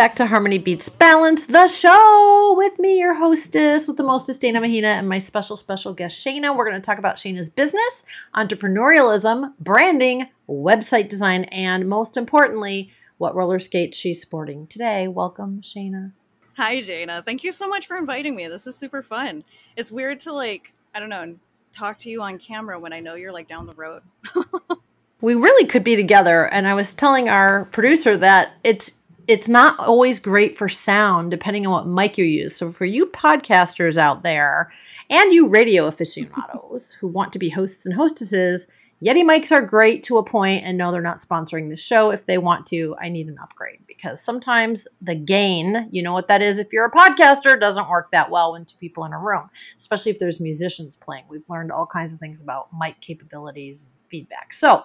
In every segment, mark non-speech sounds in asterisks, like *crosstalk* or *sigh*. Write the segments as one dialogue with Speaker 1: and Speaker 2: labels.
Speaker 1: Back to Harmony Beats Balance, the show with me, your hostess with the mostest, Dana Mahina, and my special, special guest, Shaina. We're going to talk about Shaina's business, entrepreneurialism, branding, website design, and most importantly, what roller skates she's sporting today. Welcome, Shaina.
Speaker 2: Hi, Dana. Thank you so much for inviting me. This is super fun. It's weird to like, I don't know, talk to you on camera when I know you're like down the road. *laughs*
Speaker 1: we really could be together. And I was telling our producer that it's it's not always great for sound depending on what mic you use. So for you podcasters out there and you radio aficionados who want to be hosts and hostesses, Yeti mics are great to a point and no they're not sponsoring the show if they want to. I need an upgrade because sometimes the gain, you know what that is if you're a podcaster, doesn't work that well when two people in a room, especially if there's musicians playing. We've learned all kinds of things about mic capabilities and feedback. So,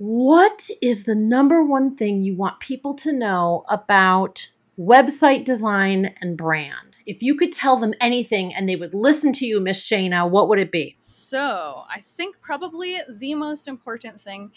Speaker 1: what is the number one thing you want people to know about website design and brand? If you could tell them anything and they would listen to you, Miss Shaina, what would it be?
Speaker 2: So, I think probably the most important thing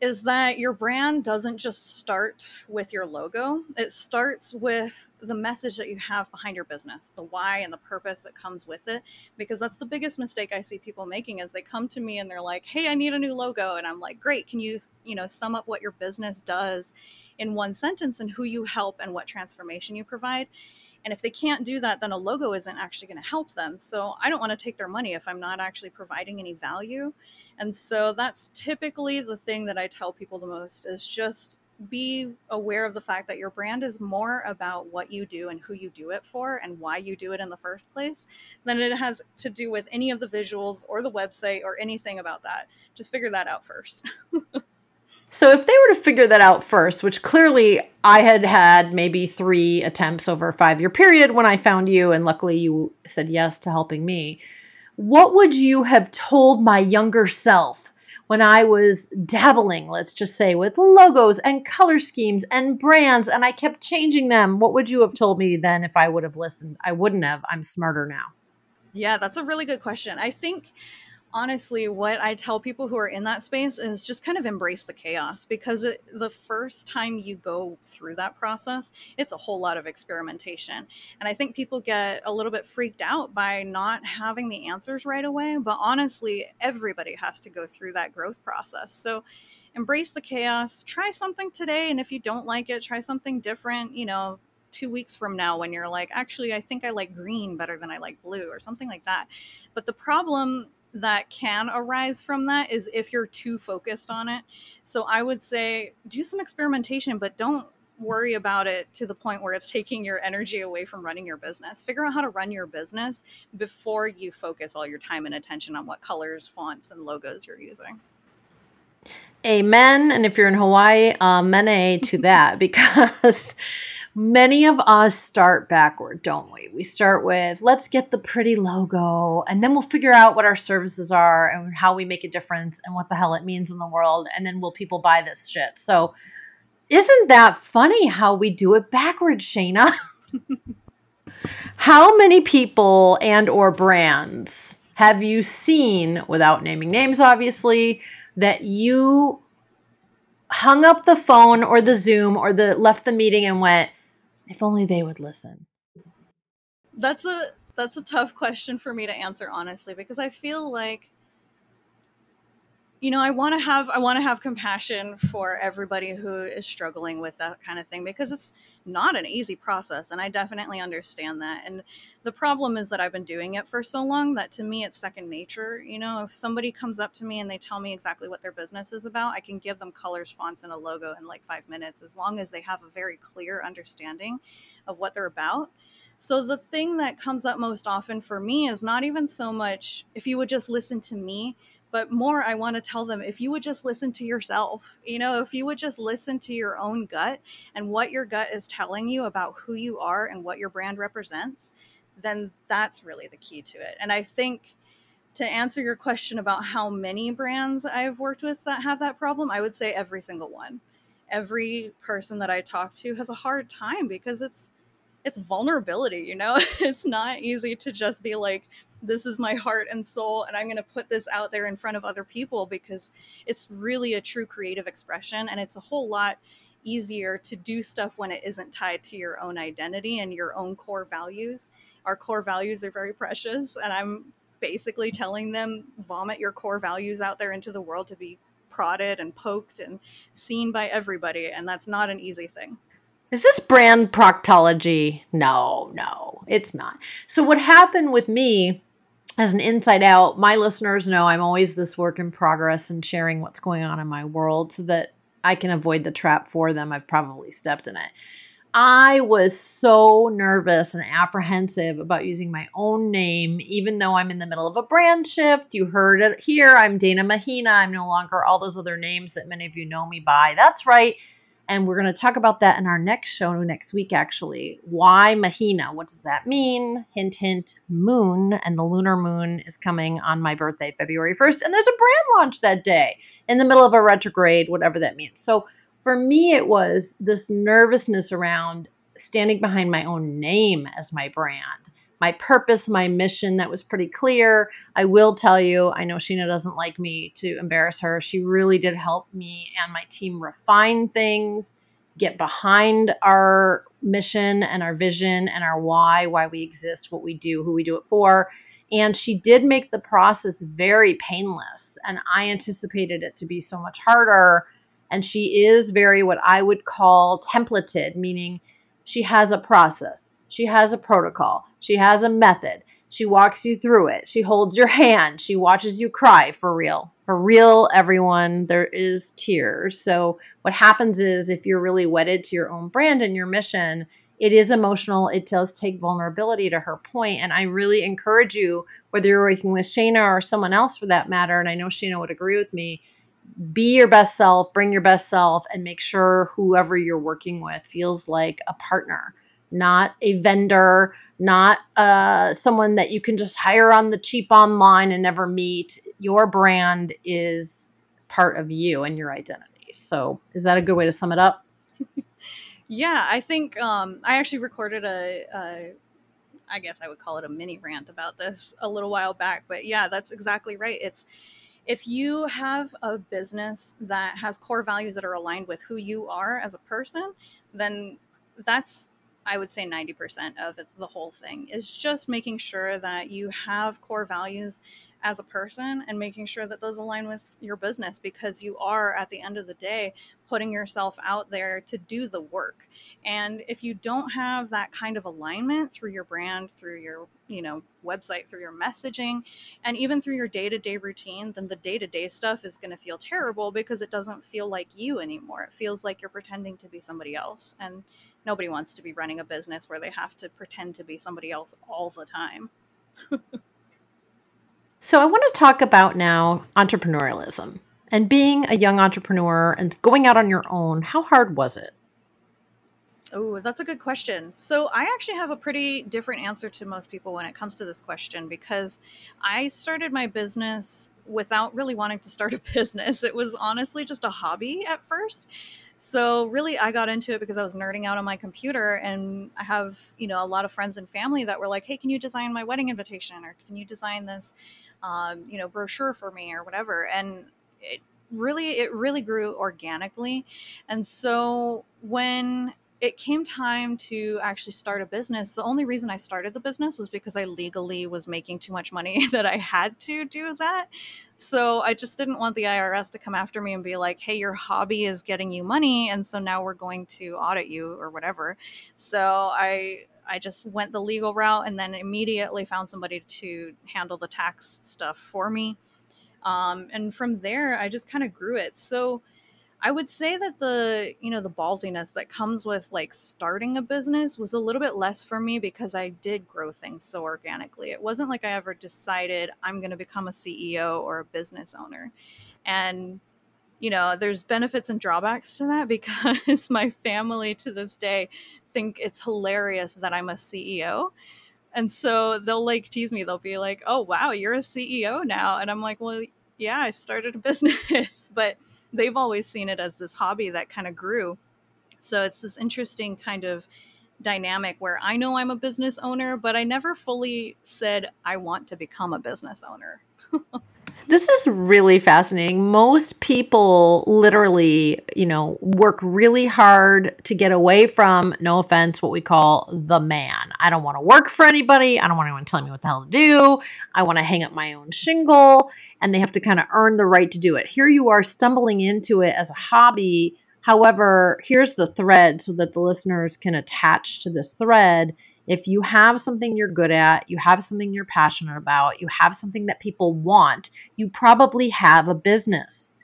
Speaker 2: is that your brand doesn't just start with your logo. It starts with the message that you have behind your business, the why and the purpose that comes with it. Because that's the biggest mistake I see people making is they come to me and they're like, "Hey, I need a new logo." And I'm like, "Great, can you, you know, sum up what your business does in one sentence and who you help and what transformation you provide?" And if they can't do that, then a logo isn't actually going to help them. So I don't want to take their money if I'm not actually providing any value. And so that's typically the thing that I tell people the most is just be aware of the fact that your brand is more about what you do and who you do it for and why you do it in the first place than it has to do with any of the visuals or the website or anything about that. Just figure that out first. *laughs*
Speaker 1: so, if they were to figure that out first, which clearly I had had maybe three attempts over a five year period when I found you, and luckily you said yes to helping me what would you have told my younger self when I was dabbling, let's just say, with logos and color schemes and brands, and I kept changing them? What would you have told me then if I would have listened? I wouldn't have. I'm smarter now.
Speaker 2: Yeah, that's a really good question. I think honestly, what I tell people who are in that space is just kind of embrace the chaos because it, the first time you go through that process, it's a whole lot of experimentation. And I think people get a little bit freaked out by not having the answers right away. But honestly, everybody has to go through that growth process. So embrace the chaos, try something today. And if you don't like it, try something different. You know, two weeks from now when you're like, actually, I think I like green better than I like blue or something like that. But the problem that can arise from that is if you're too focused on it. So I would say do some experimentation, but don't worry about it to the point where it's taking your energy away from running your business. Figure out how to run your business before you focus all your time and attention on what colors, fonts, and logos you're using.
Speaker 1: Amen. And if you're in Hawaii, uh, mene to that *laughs* because many of us start backward, don't we? We start with let's get the pretty logo and then we'll figure out what our services are and how we make a difference and what the hell it means in the world. And then will people buy this shit? So, isn't that funny how we do it backwards, Shaina? *laughs* how many people and or brands have you seen without naming names obviously that you hung up the phone or the zoom or the left the meeting and went if only they would listen.
Speaker 2: That's a that's a tough question for me to answer honestly because I feel like you know i want to have i want to have compassion for everybody who is struggling with that kind of thing because it's not an easy process and i definitely understand that and the problem is that i've been doing it for so long that to me it's second nature you know? If somebody comes up to me and they tell me exactly what their business is about i can give them colors fonts and a logo in like five minutes as long as they have a very clear understanding of what they're about. So the thing that comes up most often for me is not even so much if you would just listen to me but more i want to tell them if you would just listen to yourself you know if you would just listen to your own gut and what your gut is telling you about who you are and what your brand represents then that's really the key to it. And i think to answer your question about how many brands i've worked with that have that problem i would say every single one. Every person that i talk to has a hard time because it's it's vulnerability you know? *laughs* It's not easy to just be like this is my heart and soul and i'm going to put this out there in front of other people because it's really a true creative expression and it's a whole lot easier to do stuff when it isn't tied to your own identity and your own core values. Our core values are very precious, and I'm basically telling them vomit your core values out there into the world to be prodded and poked and seen by everybody, and that's not an easy thing.
Speaker 1: Is this brand proctology? No, no, it's not. So, what happened with me as an inside out, my listeners know I'm always this work in progress and sharing what's going on in my world so that I can avoid the trap for them. I've probably stepped in it. I was so nervous and apprehensive about using my own name, even though I'm in the middle of a brand shift. You heard it here. I'm Dana Mahina. I'm no longer all those other names that many of you know me by. That's right. And we're going to talk about that in our next show next week, actually. Why Mahina? What does that mean? Hint, hint, moon. And the lunar moon is coming on my birthday, February 1st. And there's a brand launch that day in the middle of a retrograde, whatever that means. So for me, it was this nervousness around standing behind my own name as my brand my purpose, my mission that was pretty clear. I will tell you, I know Sheena doesn't like me to embarrass her. She really did help me and my team refine things, get behind our mission and our vision and our why, why we exist, what we do, who we do it for. And she did make the process very painless. And I anticipated it to be so much harder. And she is very what I would call templated, meaning she has a process she has a protocol. She has a method. She walks you through it. She holds your hand. She watches you cry for real. For real, everyone, there is tears. So, what happens is if you're really wedded to your own brand and your mission, it is emotional. It does take vulnerability to her point. And I really encourage you, whether you're working with Shaina or someone else for that matter, and I know Shaina would agree with me, be your best self, bring your best self, and make sure whoever you're working with feels like a partner not a vendor, not uh, someone that you can just hire on the cheap online and never meet. Your brand is part of you and your identity. So, is that a good way to sum it up? *laughs*
Speaker 2: yeah, I think um, I actually recorded a, a, I guess I would call it a mini rant about this a little while back. But yeah, that's exactly right. It's if you have a business that has core values that are aligned with who you are as a person, then that's I would say 90% of the whole thing is just making sure that you have core values as a person and making sure that those align with your business because you are at the end of the day putting yourself out there to do the work. And if you don't have that kind of alignment through your brand, through your, you know, website, through your messaging, and even through your day-to-day routine, then the day-to-day stuff is going to feel terrible because it doesn't feel like you anymore. It feels like you're pretending to be somebody else. And nobody wants to be running a business where they have to pretend to be somebody else all the time. *laughs*
Speaker 1: so, I want to talk about now entrepreneurialism and being a young entrepreneur and going out on your own. How hard was it?
Speaker 2: Oh, that's a good question. So, I actually have a pretty different answer to most people when it comes to this question because I started my business without really wanting to start a *laughs* business. It was honestly just a hobby at first. So really I got into it because I was nerding out on my computer and I have, you know, a lot of friends and family that were like, "Hey, can you design my wedding invitation or can you design this um, you know, brochure for me or whatever?" And it really it really grew organically. And so when it came time to actually start a business. The only reason I started the business was because I legally was making too much money *laughs* that I had to do that. So I just didn't want the IRS to come after me and be like, hey, your hobby is getting you money. And so now we're going to audit you or whatever. So I. I just went the legal route and then immediately found somebody to handle the tax stuff for me. Um, and from there, I just kind of grew it. So, I would say that the, you know, the ballsiness that comes with like starting a business was a little bit less for me because I did grow things so organically. It wasn't like I ever decided I'm going to become a CEO or a business owner. And you know, there's benefits and drawbacks to that *laughs* because my family to this day think it's hilarious that I'm a CEO. And so they'll like tease me. They'll be like, "Oh, wow, you're a CEO now." And I'm like, "Well, yeah, I started a *laughs* business." but they've always seen it as this hobby that kind of grew. So it's this interesting kind of dynamic where I know I'm a business owner, but I never fully said I want to become a business owner. *laughs*
Speaker 1: This is really fascinating. Most people literally, you know, work really hard to get away from, no offense, what we call the man. I don't want to work for anybody. I don't want anyone telling me what the hell to do. I want to hang up my own shingle. And they have to kind of earn the right to do it. Here you are stumbling into it as a hobby. However, here's the thread so that the listeners can attach to this thread if you have something you're good at, you have something you're passionate about, you have something that people want, you probably have a business.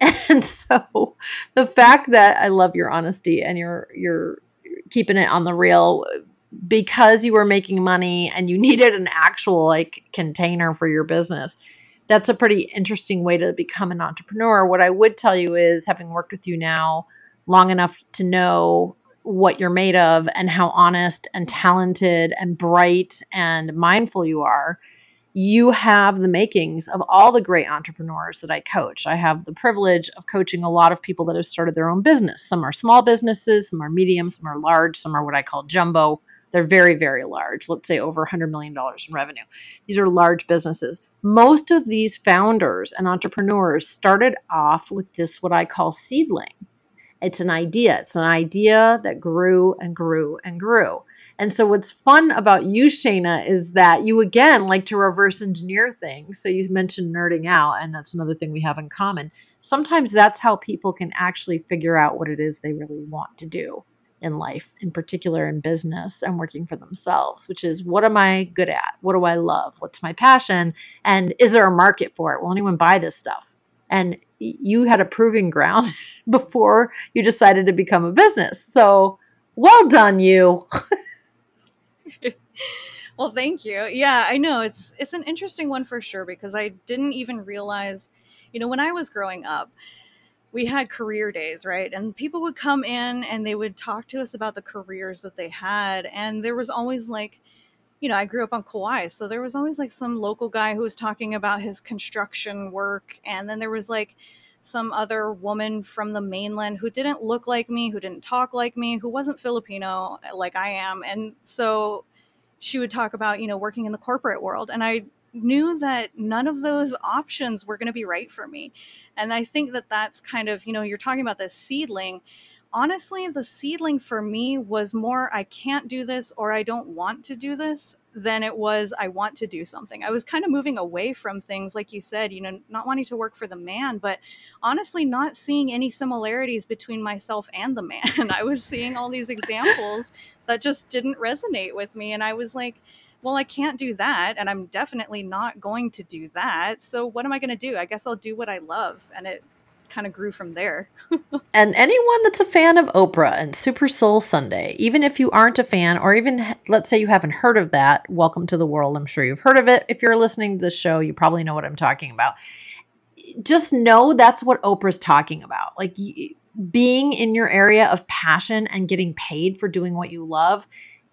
Speaker 1: *laughs* And so the fact that I love your honesty and you're you're keeping it on the real because you were making money and you *laughs* needed an actual like container for your business. That's a pretty interesting way to become an entrepreneur. What I would tell you is having worked with you now long enough to know what you're made of and how honest and talented and bright and mindful you are, you have the makings of all the great entrepreneurs that I coach. I have the privilege of coaching a lot of people that have started their own business. Some are small businesses, some are medium, some are large, some are what I call jumbo. They're very, very large, let's say over $100 million in revenue. These are large businesses. Most of these founders and entrepreneurs started off with this, what I call seedling it's an idea. It's an idea that grew and grew and grew. And so, what's fun about you, Shaina, is that you again like to reverse engineer things. So, you mentioned nerding out, and that's another thing we have in common. Sometimes that's how people can actually figure out what it is they really want to do in life, in particular in business and working for themselves, which is what am I good at? What do I love? What's my passion? And is there a market for it? Will anyone buy this stuff? And you had a proving ground *laughs* before you decided to become a business. So, well done, you. *laughs*
Speaker 2: well, thank you. Yeah, I know it's it's an interesting one for sure because I didn't even realize, you know, when I was growing up, we had career days, right? And people would come in and they would talk to us about the careers that they had, and there was always like you know, I grew up on Kauai, so there was always like some local guy who was talking about his construction work, and then there was like some other woman from the mainland who didn't look like me, who didn't talk like me, who wasn't Filipino like I am, and so she would talk about you know working in the corporate world, and I knew that none of those options were going to be right for me, and I think that that's kind of you know you're talking about the seedling honestly, the seedling for me was more I can't do this or I don't want to do this than it was I want to do something. I was kind of moving away from things, like you said, you know, not wanting to work for the man, but honestly, not seeing any similarities between myself and the man. *laughs* I was seeing all these examples that just didn't resonate with me. And I was like, well, I can't do that. And I'm definitely not going to do that. So what am I going to do? I guess I'll do what I love. And it kind of grew from there. *laughs*
Speaker 1: and anyone that's a fan of Oprah and Super Soul Sunday, even if you aren't a fan, or even let's say you haven't heard of that, welcome to the world. I'm sure you've heard of it. If you're listening to this show, you probably know what I'm talking about. Just know that's what Oprah's talking about. Like being in your area of passion and getting paid for doing what you love.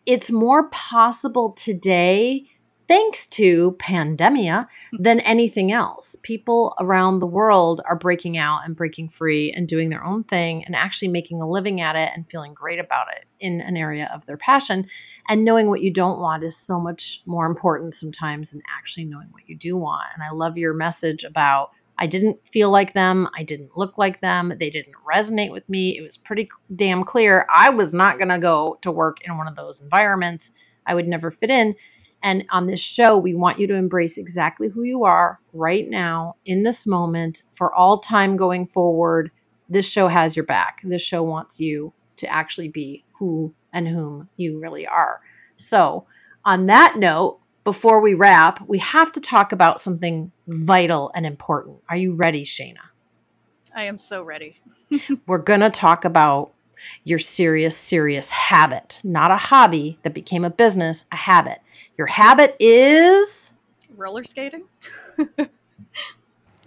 Speaker 1: It's more possible today thanks to pandemia than anything else. People around the world are breaking out and breaking free and doing their own thing and actually making a living at it and feeling great about it in an area of their passion. And knowing what you don't want is so much more important sometimes than actually knowing what you do want. And I love your message about I didn't feel like them. I didn't look like them. They didn't resonate with me. It was pretty damn clear I was not going to go to work in one of those environments. I would never fit in. And on this show, we want you to embrace exactly who you are right now in this moment for all time going forward. This show has your back. This show wants you to actually be who and whom you really are. So, on that note, before we wrap, we have to talk about something vital and important. Are you ready, Shaina?
Speaker 2: I am so ready. *laughs*
Speaker 1: We're going to talk about your serious, serious habit, not a hobby that became a business, a habit. Your habit is
Speaker 2: roller skating. *laughs*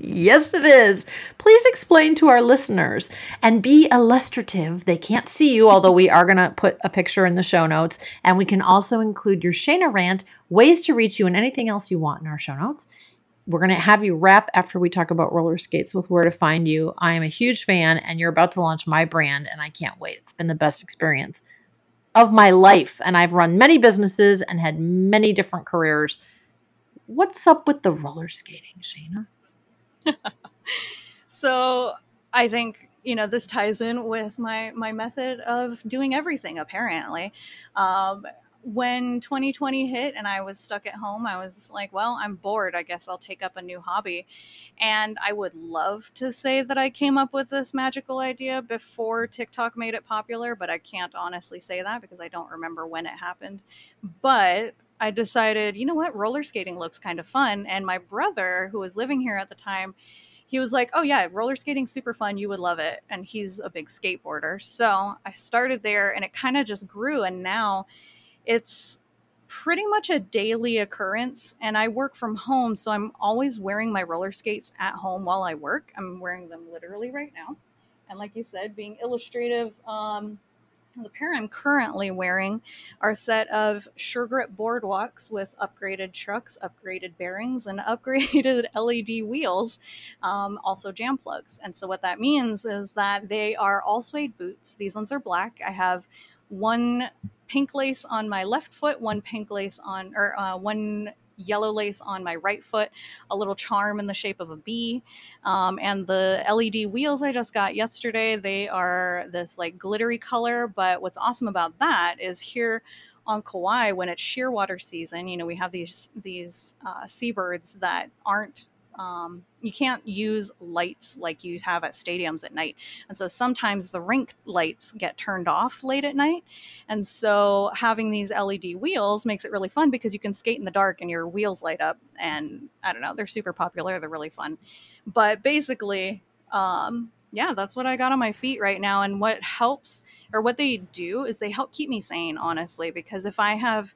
Speaker 1: yes, it is. Please explain to our listeners and be illustrative. They can't see you, although we are going to put a picture in the show notes. And we can also include your Shaina rant, ways to reach you, and anything else you want in our show notes we're going to have you wrap after we talk about roller skates with where to find you. I am a huge fan, and you're about to launch my brand, and I can't wait. It's been the best experience of my life, and I've run many businesses and had many different careers. What's up with the roller skating, Shaina? *laughs*
Speaker 2: so I think you know this ties in with my my method of doing everything apparently um, when 2020 hit and I was stuck at home, I was like, well, I'm bored. I guess I'll take up a new hobby. And I would love to say that I came up with this magical idea before TikTok made it popular, but I can't honestly say that because I don't remember when it happened. But I decided, you know what, roller skating looks kind of fun. And my brother, who was living here at the time, he was like, "Oh yeah, roller skating's super fun. You would love it." And he's a big skateboarder. So, I started there and it kind of just grew and now it's pretty much a daily occurrence and I work from home so I'm always wearing my roller skates at home while I work. I'm wearing them literally right now. And like you said, being illustrative, um, the pair I'm currently wearing are a set of Suregrip boardwalks with upgraded trucks, upgraded bearings, and *laughs* upgraded LED wheels, um, also jam plugs. And so, what that means is that they are all suede boots. These ones are black. I have one pink lace on my left foot, one pink lace on, or uh, one yellow lace on my right foot, a little charm in the shape of a bee. Um, and the LED wheels I just got yesterday, they are this like glittery color. But what's awesome about that is here on Kauai, when it's shearwater season, you know, we have these these uh, seabirds that aren't um, you can't use lights like you have at stadiums at night. And so sometimes the rink lights get turned off late at night. And so having these LED wheels makes it really fun because you can skate in the dark and your wheels light up. And I don't know, they're super popular. They're really fun. But basically, um, yeah, that's what I got on my feet right now. And what helps, or what they do, is they help keep me sane, honestly, because if I have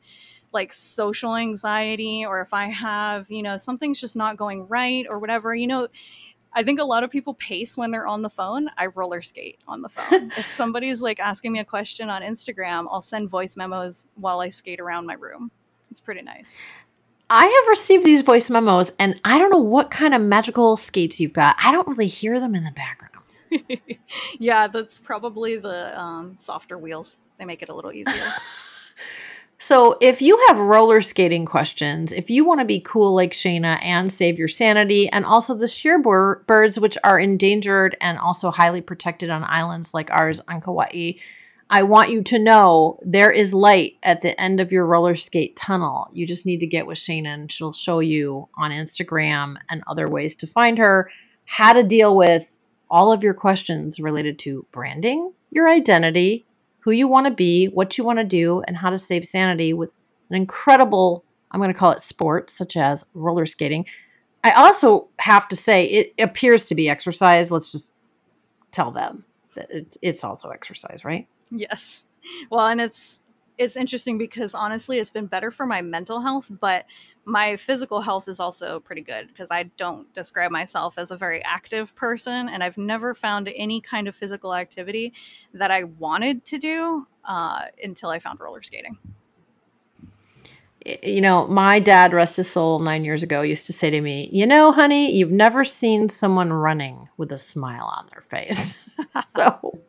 Speaker 2: like social anxiety or if I have, you know, something's just not going right or whatever, you know, I think a lot of people pace when they're on the phone. I roller skate on the phone. *laughs* if somebody's like asking me a question on Instagram, I'll send voice memos while I skate around my room. It's pretty nice.
Speaker 1: I have received these voice memos and I don't know what kind of magical skates you've got. I don't really hear them in the background. *laughs*
Speaker 2: yeah, that's probably the um, softer wheels. They make it a little easier. *laughs*
Speaker 1: So, if you have roller skating questions, if you want to be cool like Shaina and save your sanity, and also the shearbirds, which are endangered and also highly protected on islands like ours on Kauai, I want you to know there is light at the end of your roller skate tunnel. You just need to get with Shaina, and she'll show you on Instagram and other ways to find her how to deal with all of your questions related to branding, your identity, who you want to be, what you want to do, and how to save sanity with an incredible, I'm going to call it sport, such as roller skating. I also have to say, it appears to be exercise. Let's just tell them that it's, it's also exercise, right?
Speaker 2: Yes. Well, and it's it's interesting because honestly, it's been better for my mental health, but my physical health is also pretty good because I don't describe myself as a very active person, and I've never found any kind of physical activity that I wanted to do uh, until I found roller skating.
Speaker 1: You know, my dad, rest his soul, nine years ago, used to say to me, You know, honey, you've never seen someone running with a smile on their face. *laughs* so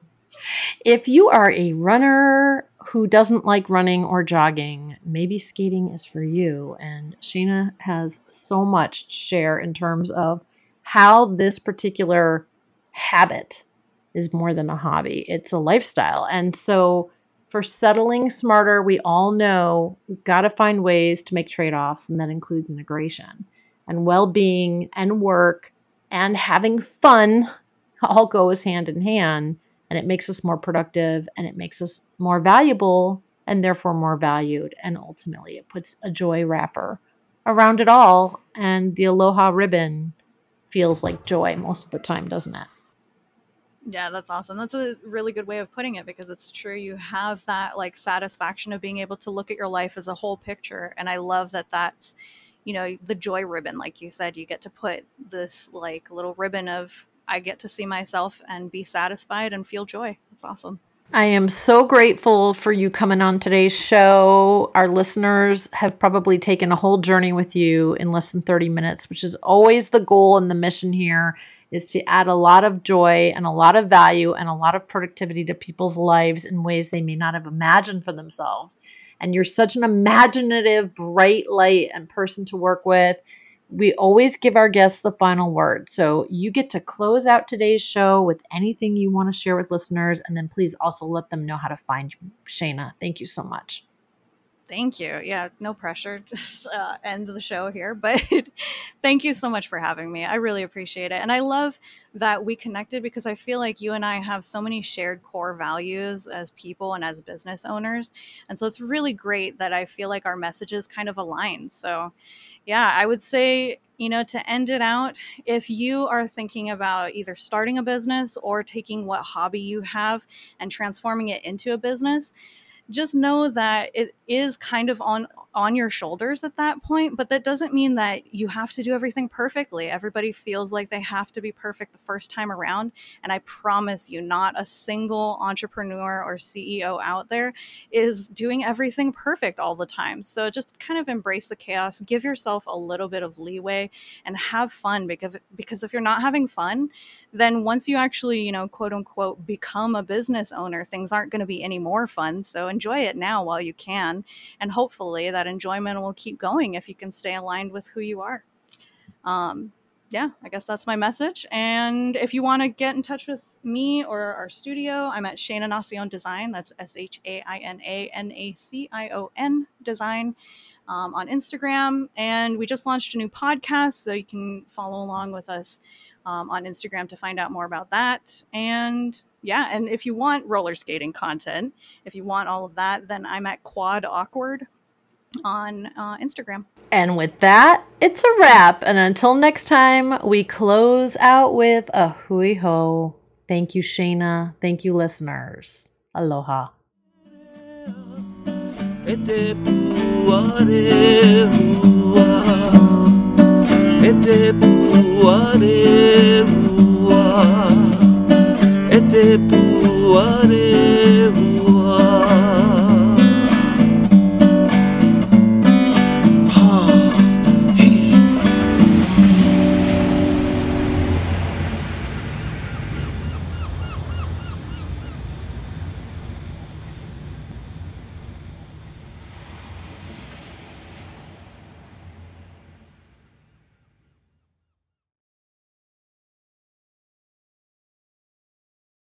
Speaker 1: if you are a runner who doesn't like running or jogging, maybe skating is for you. And Shaina has so much to share in terms of how this particular habit is more than a hobby, it's a lifestyle. And so, for settling smarter, we all know we've got to find ways to make trade offs, and that includes integration. And well being and work and having fun *laughs* all goes hand in hand and it makes us more productive and it makes us more valuable and therefore more valued. And ultimately, it puts a joy wrapper around it all. And the aloha ribbon feels like joy most of the time, doesn't it?
Speaker 2: Yeah, that's awesome. That's a really good way of putting it because it's true. You have that like satisfaction of being able to look at your life as a whole picture. And I love that that's, you know, the joy ribbon. Like you said, you get to put this like little ribbon of I get to see myself and be satisfied and feel joy. It's awesome.
Speaker 1: I am so grateful for you coming on today's show. Our listeners have probably taken a whole journey with you in less than 30 minutes, which is always the goal and the mission here is to add a lot of joy and a lot of value and a lot of productivity to people's lives in ways they may not have imagined for themselves. And you're such an imaginative, bright light and person to work with we always give our guests the final word. So you get to close out today's show with anything you want to share with listeners. And then please also let them know how to find. Shaina, thank you so much.
Speaker 2: Thank you. Yeah, no pressure. *laughs* Just uh, end the show here. But *laughs* thank you so much for having me. I really appreciate it. And I love that we connected because I feel like you and I have so many shared core values as people and as business owners. And so it's really great that I feel like our messages kind of align. So, yeah, I would say, you know, to end it out, if you are thinking about either starting a business or taking what hobby you have and transforming it into a business, just know that it is kind of on on your shoulders at that point but that doesn't mean that you have to do everything perfectly everybody feels like they have to be perfect the first time around and i promise you not a single entrepreneur or ceo out there is doing everything perfect all the time so just kind of embrace the chaos give yourself a little bit of leeway and have fun because because if you're not having fun then once you actually you know quote unquote become a business owner things aren't going to be any more fun so enjoy it now while you can. And hopefully that enjoyment will keep going if you can stay aligned with who you are. Um, yeah, I guess that's my message. And if you want to get in touch with me or our studio, I'm at Shaina Nacion Design. That's S H A I N A N A C I O N Design um, on Instagram. And we just launched a new podcast, so you can follow along with us um, on Instagram to find out more about that. And yeah, and if you want roller skating content, if you want all of that, then I'm at Quad Awkward on uh, Instagram.
Speaker 1: And with that, it's a wrap. And until next time, we close out with a hui hou. Thank you, Shaina. Thank you, listeners. Aloha. Ete